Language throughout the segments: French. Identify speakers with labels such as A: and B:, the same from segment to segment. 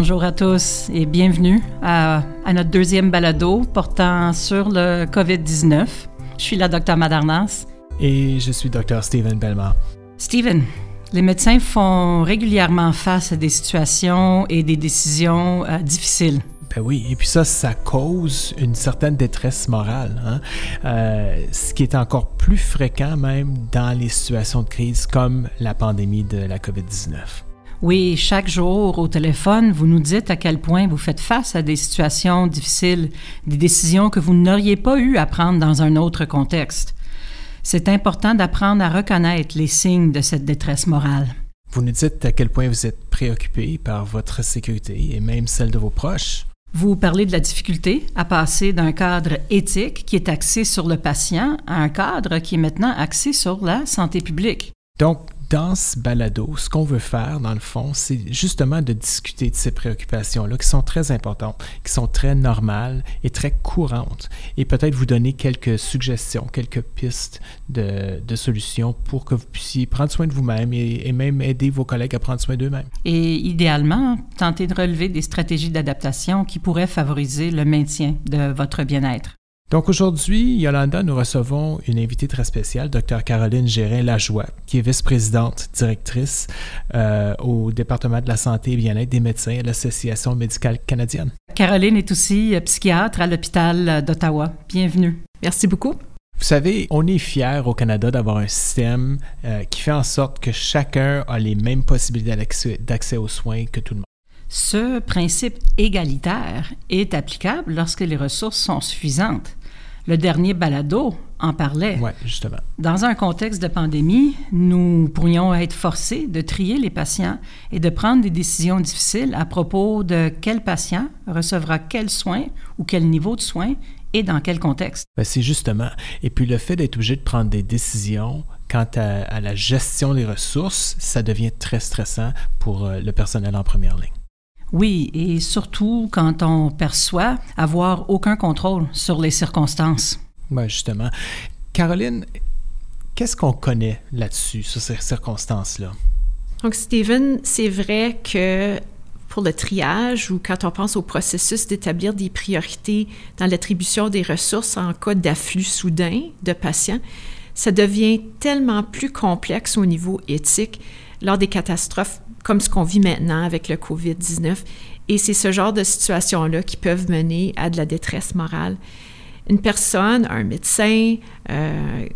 A: Bonjour à tous et bienvenue à, notre deuxième balado portant sur le COVID-19. Je suis la docteur Madarnas.
B: Et je suis docteur Stephen Belmar.
A: Stephen, les médecins font régulièrement face à des situations et des décisions euh, difficiles.
B: Ben oui, et puis ça, ça cause une certaine détresse morale, hein? euh, ce qui est encore plus fréquent même dans les situations de crise comme la pandémie de la COVID-19.
A: Oui, chaque jour au téléphone, vous nous dites à quel point vous faites face à des situations difficiles, des décisions que vous n'auriez pas eu à prendre dans un autre contexte. C'est important d'apprendre à reconnaître les signes de cette détresse morale.
B: Vous nous dites à quel point vous êtes préoccupé par votre sécurité et même celle de vos proches.
A: Vous parlez de la difficulté à passer d'un cadre éthique qui est axé sur le patient à un cadre qui est maintenant axé sur la santé publique.
B: Donc, dans ce balado, ce qu'on veut faire, dans le fond, c'est justement de discuter de ces préoccupations-là qui sont très importantes, qui sont très normales et très courantes, et peut-être vous donner quelques suggestions, quelques pistes de, solutions pour que vous puissiez prendre soin de vous-même et, et, même aider vos collègues à prendre soin d'eux-mêmes.
A: Et idéalement, tenter de relever des stratégies d'adaptation qui pourraient favoriser le maintien de votre bien-être.
B: Donc aujourd'hui, Yolanda, nous recevons une invitée très spéciale, Dr Caroline Gérin-Lajoie, qui est vice-présidente directrice euh, au département de la santé et bien-être des médecins à l'Association médicale canadienne.
A: Caroline est aussi euh, psychiatre à l'hôpital d'Ottawa. Bienvenue.
C: Merci beaucoup.
B: Vous savez, on est fiers au Canada d'avoir un système euh, qui fait en sorte que chacun a les mêmes possibilités d'accès aux soins que tout le monde.
A: Ce principe égalitaire est applicable lorsque les ressources sont suffisantes. Le dernier balado en parlait.
B: Oui, justement.
A: Dans un contexte de pandémie, nous pourrions être forcés de trier les patients et de prendre des décisions difficiles à propos de quel patient recevra quels soins ou quel niveau de soins et dans quel contexte.
B: Ben, c'est justement. Et puis le fait d'être obligé de prendre des décisions quant à, la gestion des ressources, ça devient très stressant pour euh, le personnel en première ligne.
A: Oui, et surtout quand on perçoit avoir aucun contrôle sur les circonstances.
B: Oui, justement. Caroline, qu'est-ce qu'on connaît là-dessus, sur ces circonstances-là?
C: Donc, Steven, c'est vrai que pour le triage ou quand on pense au processus d'établir des priorités dans l'attribution des ressources en cas d'afflux soudain de patients, ça devient tellement plus complexe au niveau éthique lors des catastrophes comme ce qu'on vit maintenant avec le COVID-19. Et c'est ce genre de situations-là qui peuvent mener à de la détresse morale. Une personne, un médecin, euh,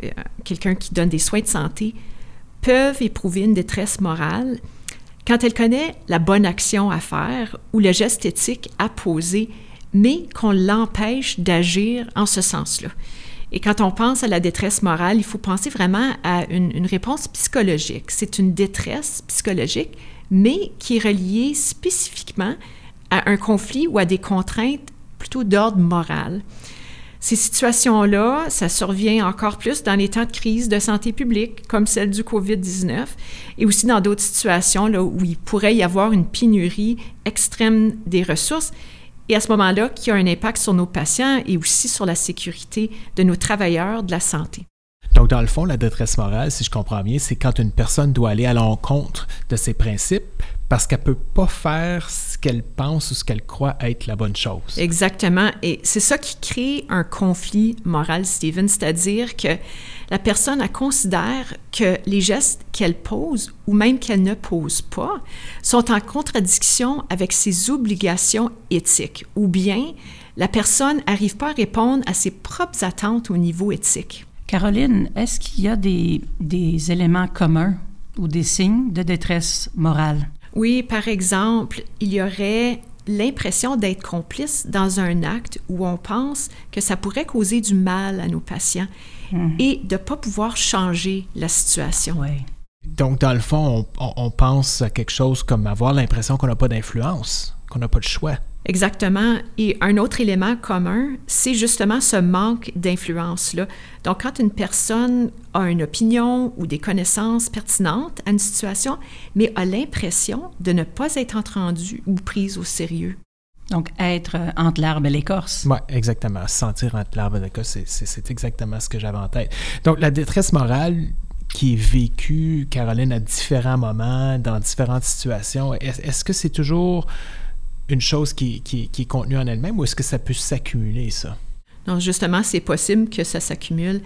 C: quelqu'un qui donne des soins de santé, peuvent éprouver une détresse morale quand elle connaît la bonne action à faire ou le geste éthique à poser, mais qu'on l'empêche d'agir en ce sens-là. Et quand on pense à la détresse morale, il faut penser vraiment à une, une réponse psychologique. C'est une détresse psychologique mais qui est relié spécifiquement à un conflit ou à des contraintes plutôt d'ordre moral. Ces situations-là, ça survient encore plus dans les temps de crise de santé publique, comme celle du COVID-19, et aussi dans d'autres situations là, où il pourrait y avoir une pénurie extrême des ressources, et à ce moment-là, qui a un impact sur nos patients et aussi sur la sécurité de nos travailleurs de la santé.
B: Donc, dans le fond, la détresse morale, si je comprends bien, c'est quand une personne doit aller à l'encontre de ses principes parce qu'elle ne peut pas faire ce qu'elle pense ou ce qu'elle croit être la bonne chose.
C: Exactement. Et c'est ça qui crée un conflit moral, Stephen, c'est-à-dire que la personne considère que les gestes qu'elle pose ou même qu'elle ne pose pas sont en contradiction avec ses obligations éthiques ou bien la personne n'arrive pas à répondre à ses propres attentes au niveau éthique.
A: Caroline, est-ce qu'il y a des, des éléments communs ou des signes de détresse morale?
C: Oui, par exemple, il y aurait l'impression d'être complice dans un acte où on pense que ça pourrait causer du mal à nos patients mhm. et de ne pas pouvoir changer la situation.
A: Oui.
B: Donc, dans le fond, on, on pense à quelque chose comme avoir l'impression qu'on n'a pas d'influence, qu'on n'a pas de choix.
C: Exactement. Et un autre élément commun, c'est justement ce manque d'influence-là. Donc, quand une personne a une opinion ou des connaissances pertinentes à une situation, mais a l'impression de ne pas être entendue ou prise au sérieux.
A: Donc, être euh, entre l'arbre et l'écorce.
B: Oui, exactement. sentir entre l'arbre et l'écorce, c'est exactement ce que j'avais en tête. Donc, la détresse morale qui est vécue, Caroline, à différents moments, dans différentes situations, est-ce que c'est toujours une chose qui, qui, qui est contenue en elle-même ou est-ce que ça peut s'accumuler, ça?
C: Non, justement, c'est possible que ça s'accumule.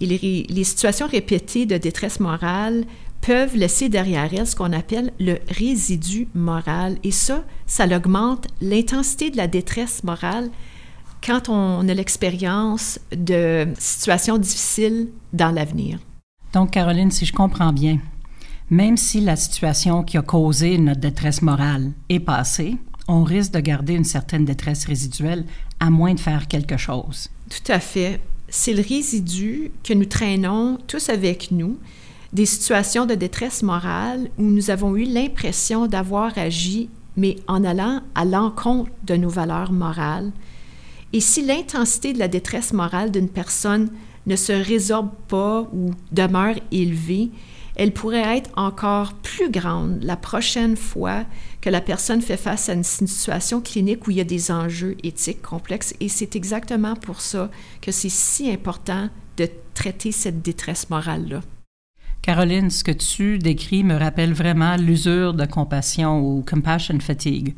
C: Et les, les, situations répétées de détresse morale peuvent laisser derrière elles ce qu'on appelle le résidu moral. Et ça, ça augmente l'intensité de la détresse morale quand on a l'expérience de situations difficiles dans l'avenir.
A: Donc, Caroline, si je comprends bien, même si la situation qui a causé notre détresse morale est passée, on risque de garder une certaine détresse résiduelle à moins de faire quelque chose.
C: Tout à fait. C'est le résidu que nous traînons tous avec nous, des situations de détresse morale où nous avons eu l'impression d'avoir agi, mais en allant à l'encontre de nos valeurs morales. Et si l'intensité de la détresse morale d'une personne ne se résorbe pas ou demeure élevée, elle pourrait être encore plus grande la prochaine fois que la personne fait face à une situation clinique où il y a des enjeux éthiques complexes. Et c'est exactement pour ça que c'est si important de traiter cette détresse morale-là.
A: Caroline, ce que tu décris me rappelle vraiment l'usure de compassion ou compassion fatigue.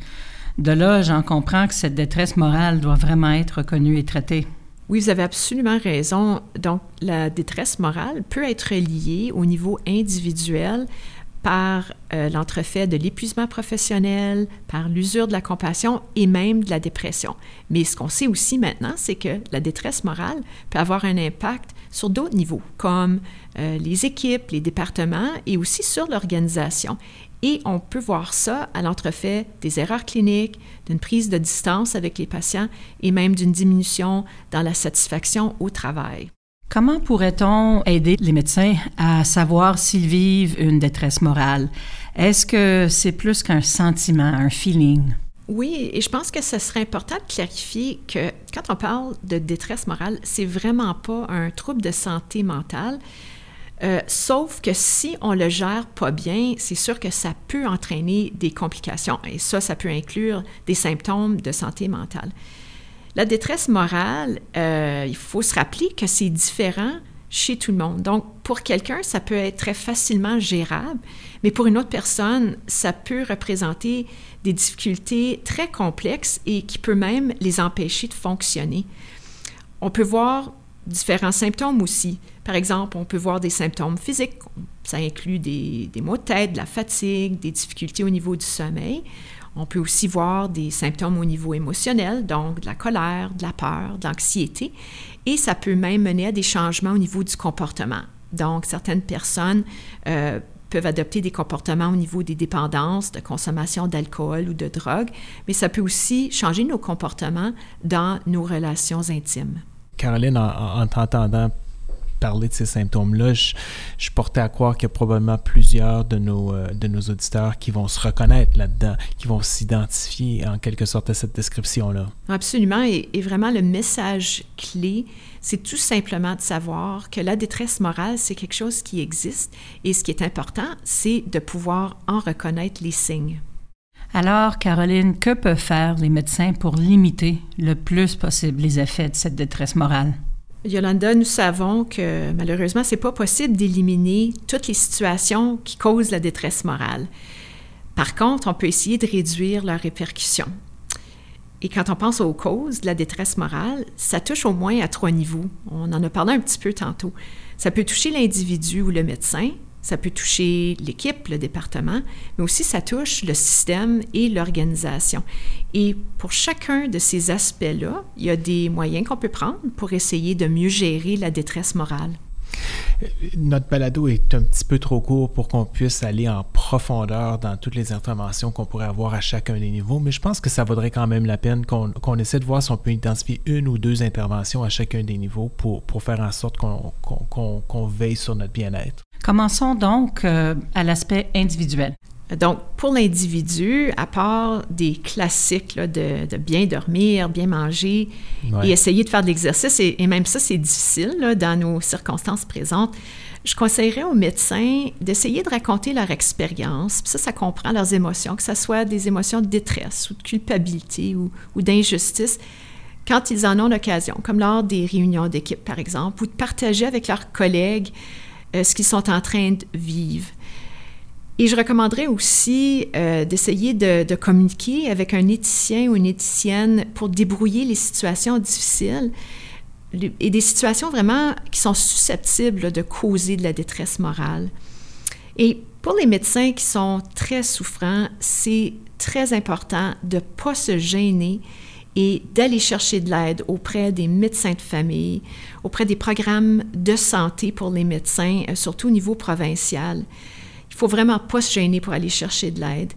A: De là, j'en comprends que cette détresse morale doit vraiment être reconnue et traitée.
C: Oui, vous avez absolument raison. Donc, la détresse morale peut être liée au niveau individuel par euh, l'entrefait de l'épuisement professionnel, par l'usure de la compassion et même de la dépression. Mais ce qu'on sait aussi maintenant, c'est que la détresse morale peut avoir un impact sur d'autres niveaux, comme euh, les équipes, les départements et aussi sur l'organisation. Et on peut voir ça à l'entrefait des erreurs cliniques, d'une prise de distance avec les patients et même d'une diminution dans la satisfaction au travail.
A: Comment pourrait-on aider les médecins à savoir s'ils vivent une détresse morale? Est-ce que c'est plus qu'un sentiment, un feeling?
C: Oui, et je pense que ce serait important de clarifier que quand on parle de détresse morale, c'est vraiment pas un trouble de santé mentale. Euh, sauf que si on le gère pas bien, c'est sûr que ça peut entraîner des complications. Et ça, ça peut inclure des symptômes de santé mentale. La détresse morale, euh, il faut se rappeler que c'est différent chez tout le monde. Donc, pour quelqu'un, ça peut être très facilement gérable, mais pour une autre personne, ça peut représenter des difficultés très complexes et qui peut même les empêcher de fonctionner. On peut voir différents symptômes aussi. Par exemple, on peut voir des symptômes physiques. Ça inclut des, maux de tête, de la fatigue, des difficultés au niveau du sommeil. On peut aussi voir des symptômes au niveau émotionnel, donc de la colère, de la peur, de l'anxiété, et ça peut même mener à des changements au niveau du comportement. Donc, certaines personnes euh, peuvent adopter des comportements au niveau des dépendances, de consommation d'alcool ou de drogue, mais ça peut aussi changer nos comportements dans nos relations intimes.
B: Caroline, en, en t'entendant parler de ces symptômes-là, je, portais à croire qu'il y a probablement plusieurs de nos, euh, de nos auditeurs qui vont se reconnaître là-dedans, qui vont s'identifier en quelque sorte à cette description-là.
C: Absolument. Et, vraiment, le message clé, c'est tout simplement de savoir que la détresse morale, c'est quelque chose qui existe. Et ce qui est important, c'est de pouvoir en reconnaître les signes.
A: Alors, Caroline, que peuvent faire les médecins pour limiter le plus possible les effets de cette détresse morale?
C: Yolanda, nous savons que malheureusement, ce n'est pas possible d'éliminer toutes les situations qui causent la détresse morale. Par contre, on peut essayer de réduire leurs répercussions. Et quand on pense aux causes de la détresse morale, ça touche au moins à trois niveaux. On en a parlé un petit peu tantôt. Ça peut toucher l'individu ou le médecin, ça peut toucher l'équipe, le département, mais aussi ça touche le système et l'organisation. Et pour chacun de ces aspects-là, il y a des moyens qu'on peut prendre pour essayer de mieux gérer la détresse morale.
B: Notre balado est un petit peu trop court pour qu'on puisse aller en profondeur dans toutes les interventions qu'on pourrait avoir à chacun des niveaux, mais je pense que ça vaudrait quand même la peine qu'on essaie de voir si on peut identifier une ou deux interventions à chacun des niveaux pour, pour faire en sorte qu'on veille sur notre bien-être.
A: Commençons donc euh, à l'aspect individuel.
C: Donc, pour l'individu, à part des classiques de, bien dormir, bien manger et essayer de faire de l'exercice, et, même ça, c'est difficile dans nos circonstances présentes, je conseillerais aux médecins d'essayer de raconter leur expérience. ça, ça comprend leurs émotions, que ce soit des émotions de détresse ou de culpabilité ou, ou d'injustice, quand ils en ont l'occasion, comme lors des réunions d'équipe, par exemple, ou de partager avec leurs collègues euh, ce qu'ils sont en train de vivre. Et je recommanderais aussi euh, d'essayer de, de, communiquer avec un éthicien ou une éthicienne pour débrouiller les situations difficiles et des situations vraiment qui sont susceptibles de causer de la détresse morale. Et pour les médecins qui sont très souffrants, c'est très important de ne pas se gêner et d'aller chercher de l'aide auprès des médecins de famille, auprès des programmes de santé pour les médecins, euh, surtout au niveau provincial. Il faut vraiment pas se gêner pour aller chercher de l'aide.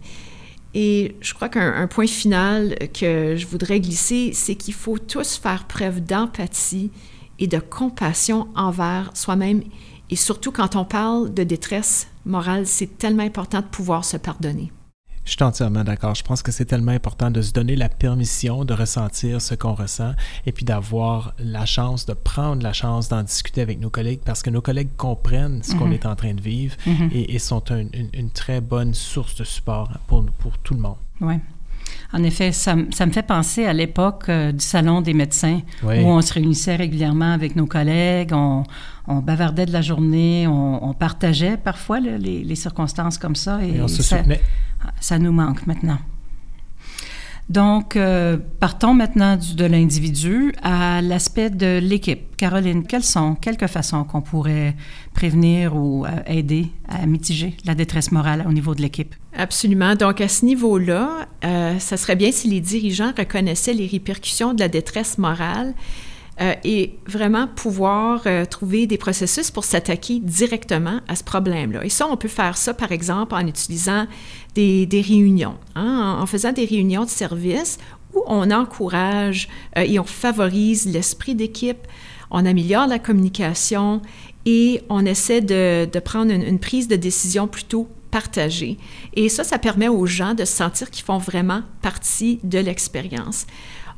C: Et je crois qu'un point final que je voudrais glisser, c'est qu'il faut tous faire preuve d'empathie et de compassion envers soi-même. Et surtout quand on parle de détresse morale, c'est tellement important de pouvoir se pardonner.
B: Je suis entièrement d'accord. Je pense que c'est tellement important de se donner la permission de ressentir ce qu'on ressent et puis d'avoir la chance, de prendre la chance d'en discuter avec nos collègues parce que nos collègues comprennent ce qu'on mhm. est en train de vivre mhm. et, sont une, très bonne source de support pour, pour tout le monde.
A: Oui. En effet, ça, ça, me fait penser à l'époque euh, du Salon des médecins, où on se réunissait régulièrement avec nos collègues, on, on bavardait de la journée, on, partageait parfois les, les, circonstances comme ça.
B: Et, on se soutenait.
A: Ça nous manque maintenant. Donc, euh, partons maintenant de l'individu à l'aspect de l'équipe. Caroline, quelles sont quelques façons qu'on pourrait prévenir ou euh, aider à mitiger la détresse morale au niveau de l'équipe?
C: Absolument. Donc, à ce niveau-là, euh, ça serait bien si les dirigeants reconnaissaient les répercussions de la détresse morale euh, et vraiment pouvoir euh, trouver des processus pour s'attaquer directement à ce problème-là. Et ça, on peut faire ça, par exemple, en utilisant des, réunions, hein, en, faisant des réunions de service où on encourage euh, et on favorise l'esprit d'équipe, on améliore la communication et on essaie de, prendre une prise de décision plutôt partagée. Et ça, ça permet aux gens de se sentir qu'ils font vraiment partie de l'expérience.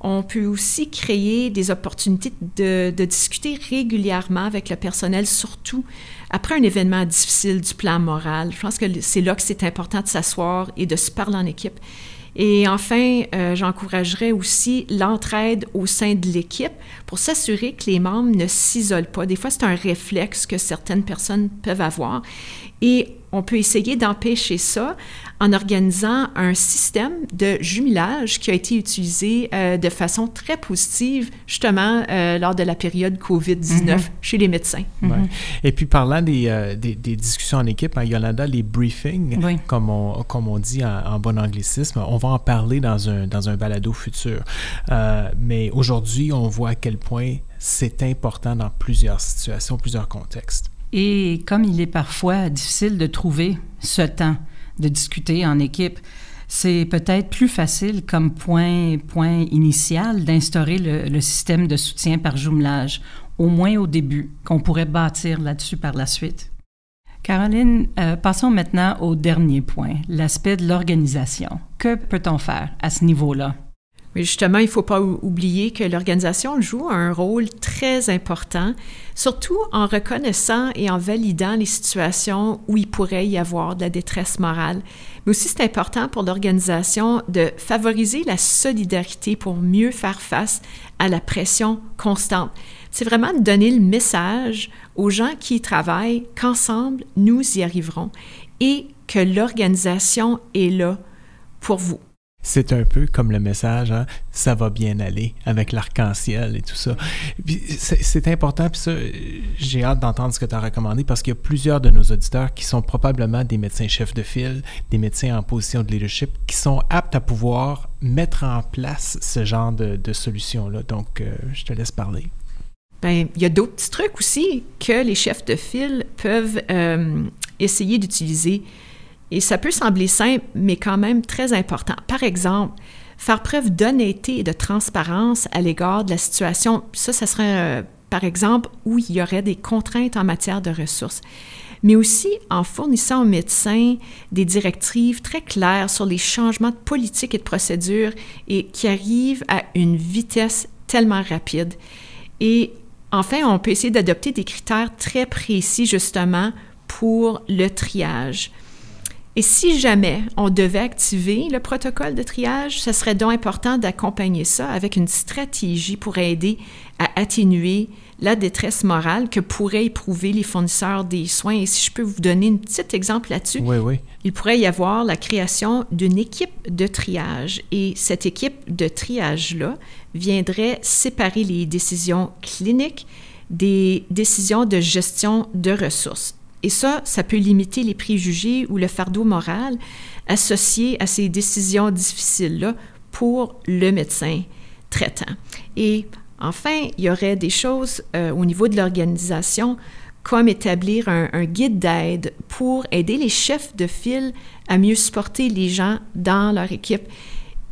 C: On peut aussi créer des opportunités de, discuter régulièrement avec le personnel, surtout après un événement difficile du plan moral. Je pense que c'est là que c'est important de s'asseoir et de se parler en équipe. Et enfin, euh, j'encouragerais aussi l'entraide au sein de l'équipe pour s'assurer que les membres ne s'isolent pas. Des fois, c'est un réflexe que certaines personnes peuvent avoir. Et on peut essayer d'empêcher ça en organisant un système de jumelage qui a été utilisé euh, de façon très positive, justement, euh, lors de la période COVID-19 mhm. chez les médecins.
B: Et puis, parlant des, euh, des, discussions en équipe, hein, Yolanda, les briefings, comme, on, comme on dit en, bon anglicisme, on va en parler dans un, dans un balado futur. mais aujourd'hui, on voit à quel point c'est important dans plusieurs situations, plusieurs contextes.
A: Et comme il est parfois difficile de trouver ce temps de discuter en équipe, c'est peut-être plus facile comme point, point initial d'instaurer le, système de soutien par jumelage, au moins au début, qu'on pourrait bâtir là-dessus par la suite. Caroline, euh, passons maintenant au dernier point, l'aspect de l'organisation. Que peut-on faire à ce niveau-là?
C: Mais justement, il ne faut pas oublier que l'organisation joue un rôle très important, surtout en reconnaissant et en validant les situations où il pourrait y avoir de la détresse morale. Mais aussi, c'est important pour l'organisation de favoriser la solidarité pour mieux faire face à la pression constante. C'est vraiment de donner le message aux gens qui y travaillent qu'ensemble, nous y arriverons et que l'organisation est là pour vous
B: c'est un peu comme le message, hein, ça va bien aller avec l'arc-en-ciel et tout ça. C'est important, puis ça, j'ai hâte d'entendre ce que tu as recommandé parce qu'il y a plusieurs de nos auditeurs qui sont probablement des médecins chefs de file, des médecins en position de leadership, qui sont aptes à pouvoir mettre en place ce genre de, de solution-là. Donc, euh, je te laisse parler.
C: Bien, il y a d'autres petits trucs aussi que les chefs de file peuvent euh, essayer d'utiliser. Et ça peut sembler simple, mais quand même très important. Par exemple, faire preuve d'honnêteté et de transparence à l'égard de la situation. Ça, ça serait, euh, par exemple, où il y aurait des contraintes en matière de ressources mais aussi en fournissant aux médecins des directives très claires sur les changements de politique et de procédure et qui arrivent à une vitesse tellement rapide. Et enfin, on peut essayer d'adopter des critères très précis justement pour le triage. Et si jamais on devait activer le protocole de triage, ce serait donc important d'accompagner ça avec une stratégie pour aider à atténuer la détresse morale que pourraient éprouver les fournisseurs des soins. Et si je peux vous donner un petit exemple là-dessus,
B: oui, oui.
C: il pourrait y avoir la création d'une équipe de triage. Et cette équipe de triage-là viendrait séparer les décisions cliniques des décisions de gestion de ressources. Et ça, ça peut limiter les préjugés ou le fardeau moral associé à ces décisions difficiles-là pour le médecin traitant. Et enfin, il y aurait des choses euh, au niveau de l'organisation comme établir un, un guide d'aide pour aider les chefs de file à mieux supporter les gens dans leur équipe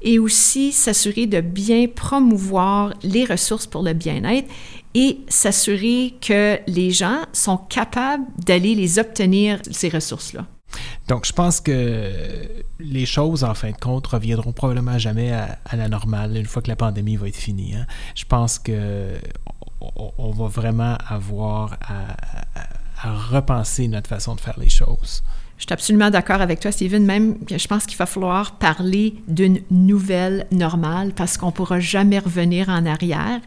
C: et aussi s'assurer de bien promouvoir les ressources pour le bien-être et s'assurer que les gens sont capables d'aller les obtenir, ces ressources-là.
B: Donc, je pense que les choses, en fin de compte, reviendront probablement jamais à, la normale une fois que la pandémie va être finie. Hein. Je pense que on, va vraiment avoir à, repenser notre façon de faire les choses.
C: Je suis absolument d'accord avec toi, Steven. Même, je pense qu'il va falloir parler d'une nouvelle normale parce qu'on ne pourra jamais revenir en arrière.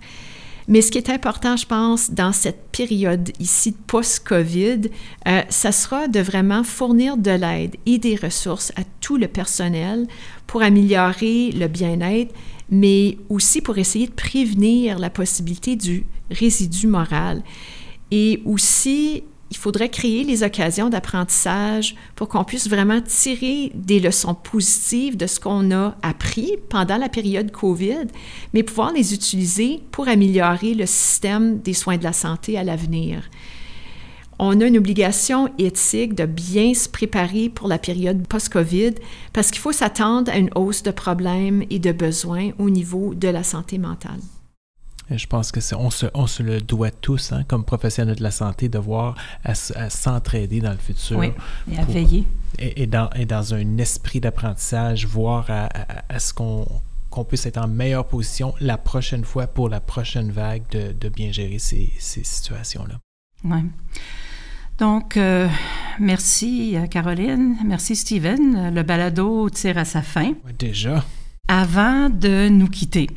C: Mais ce qui est important, je pense, dans cette période ici post-COVID, euh, ça sera de vraiment fournir de l'aide et des ressources à tout le personnel pour améliorer le bien-être, mais aussi pour essayer de prévenir la possibilité du résidu moral. Et aussi il faudrait créer les occasions d'apprentissage pour qu'on puisse vraiment tirer des leçons positives de ce qu'on a appris pendant la période COVID, mais pouvoir les utiliser pour améliorer le système des soins de la santé à l'avenir. On a une obligation éthique de bien se préparer pour la période post-COVID parce qu'il faut s'attendre à une hausse de problèmes et de besoins au niveau de la santé mentale.
B: Je pense que on se, on se le doit tous, hein, comme professionnels de la santé, de voir à, s'entraider dans le futur.
A: Oui, et à veiller.
B: Et, dans, et dans un esprit d'apprentissage, voir à, ce qu'on qu'on puisse être en meilleure position la prochaine fois pour la prochaine vague de, de bien gérer ces, ces situations-là.
A: Oui. Donc, euh, merci euh, Caroline, merci Steven. Le balado tire à sa fin.
B: Déjà.
A: Avant de nous quitter,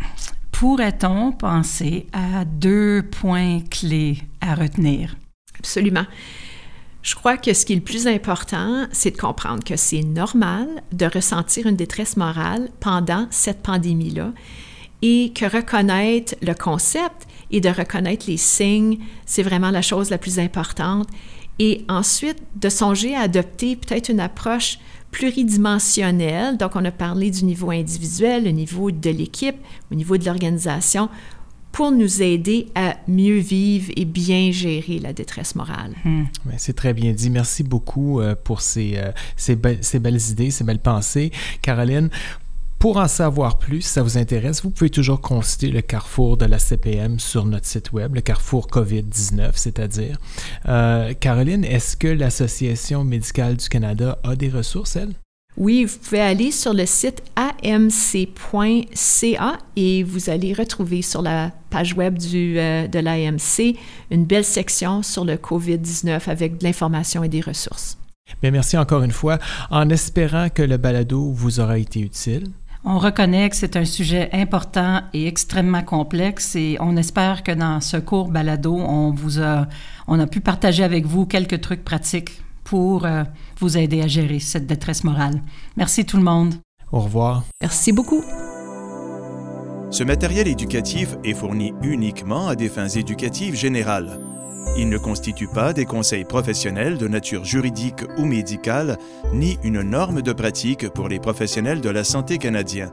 A: pourrait-on penser à deux points clés à retenir?
C: Absolument. Je crois que ce qui est le plus important, c'est de comprendre que c'est normal de ressentir une détresse morale pendant cette pandémie-là et que reconnaître le concept et de reconnaître les signes, c'est vraiment la chose la plus importante. Et ensuite, de songer à adopter peut-être une approche pluridimensionnel. Donc, on a parlé du niveau individuel, le niveau de l'équipe, au niveau de l'organisation, pour nous aider à mieux vivre et bien gérer la détresse morale.
B: Hmm. C'est très bien dit. Merci beaucoup euh, pour ces, euh, ces, ces, belles idées, ces belles pensées. Caroline, pour en savoir plus, si ça vous intéresse, vous pouvez toujours consulter le carrefour de la CPM sur notre site web, le carrefour COVID-19, c'est-à-dire. Euh, Caroline, est-ce que l'Association médicale du Canada a des ressources, elle?
C: Oui, vous pouvez aller sur le site amc.ca et vous allez retrouver sur la page web du, euh, de l'AMC une belle section sur le COVID-19 avec de l'information et des ressources.
B: Bien, merci encore une fois, en espérant que le balado vous aura été utile.
A: On reconnaît que c'est un sujet important et extrêmement complexe et on espère que dans ce court balado, on vous a, on a pu partager avec vous quelques trucs pratiques pour euh, vous aider à gérer cette détresse morale. Merci tout le monde.
B: Au revoir.
C: Merci beaucoup.
D: Ce matériel éducatif est fourni uniquement à des fins éducatives générales. Il ne constitue pas des conseils professionnels de nature juridique ou médicale, ni une norme de pratique pour les professionnels de la santé canadiens.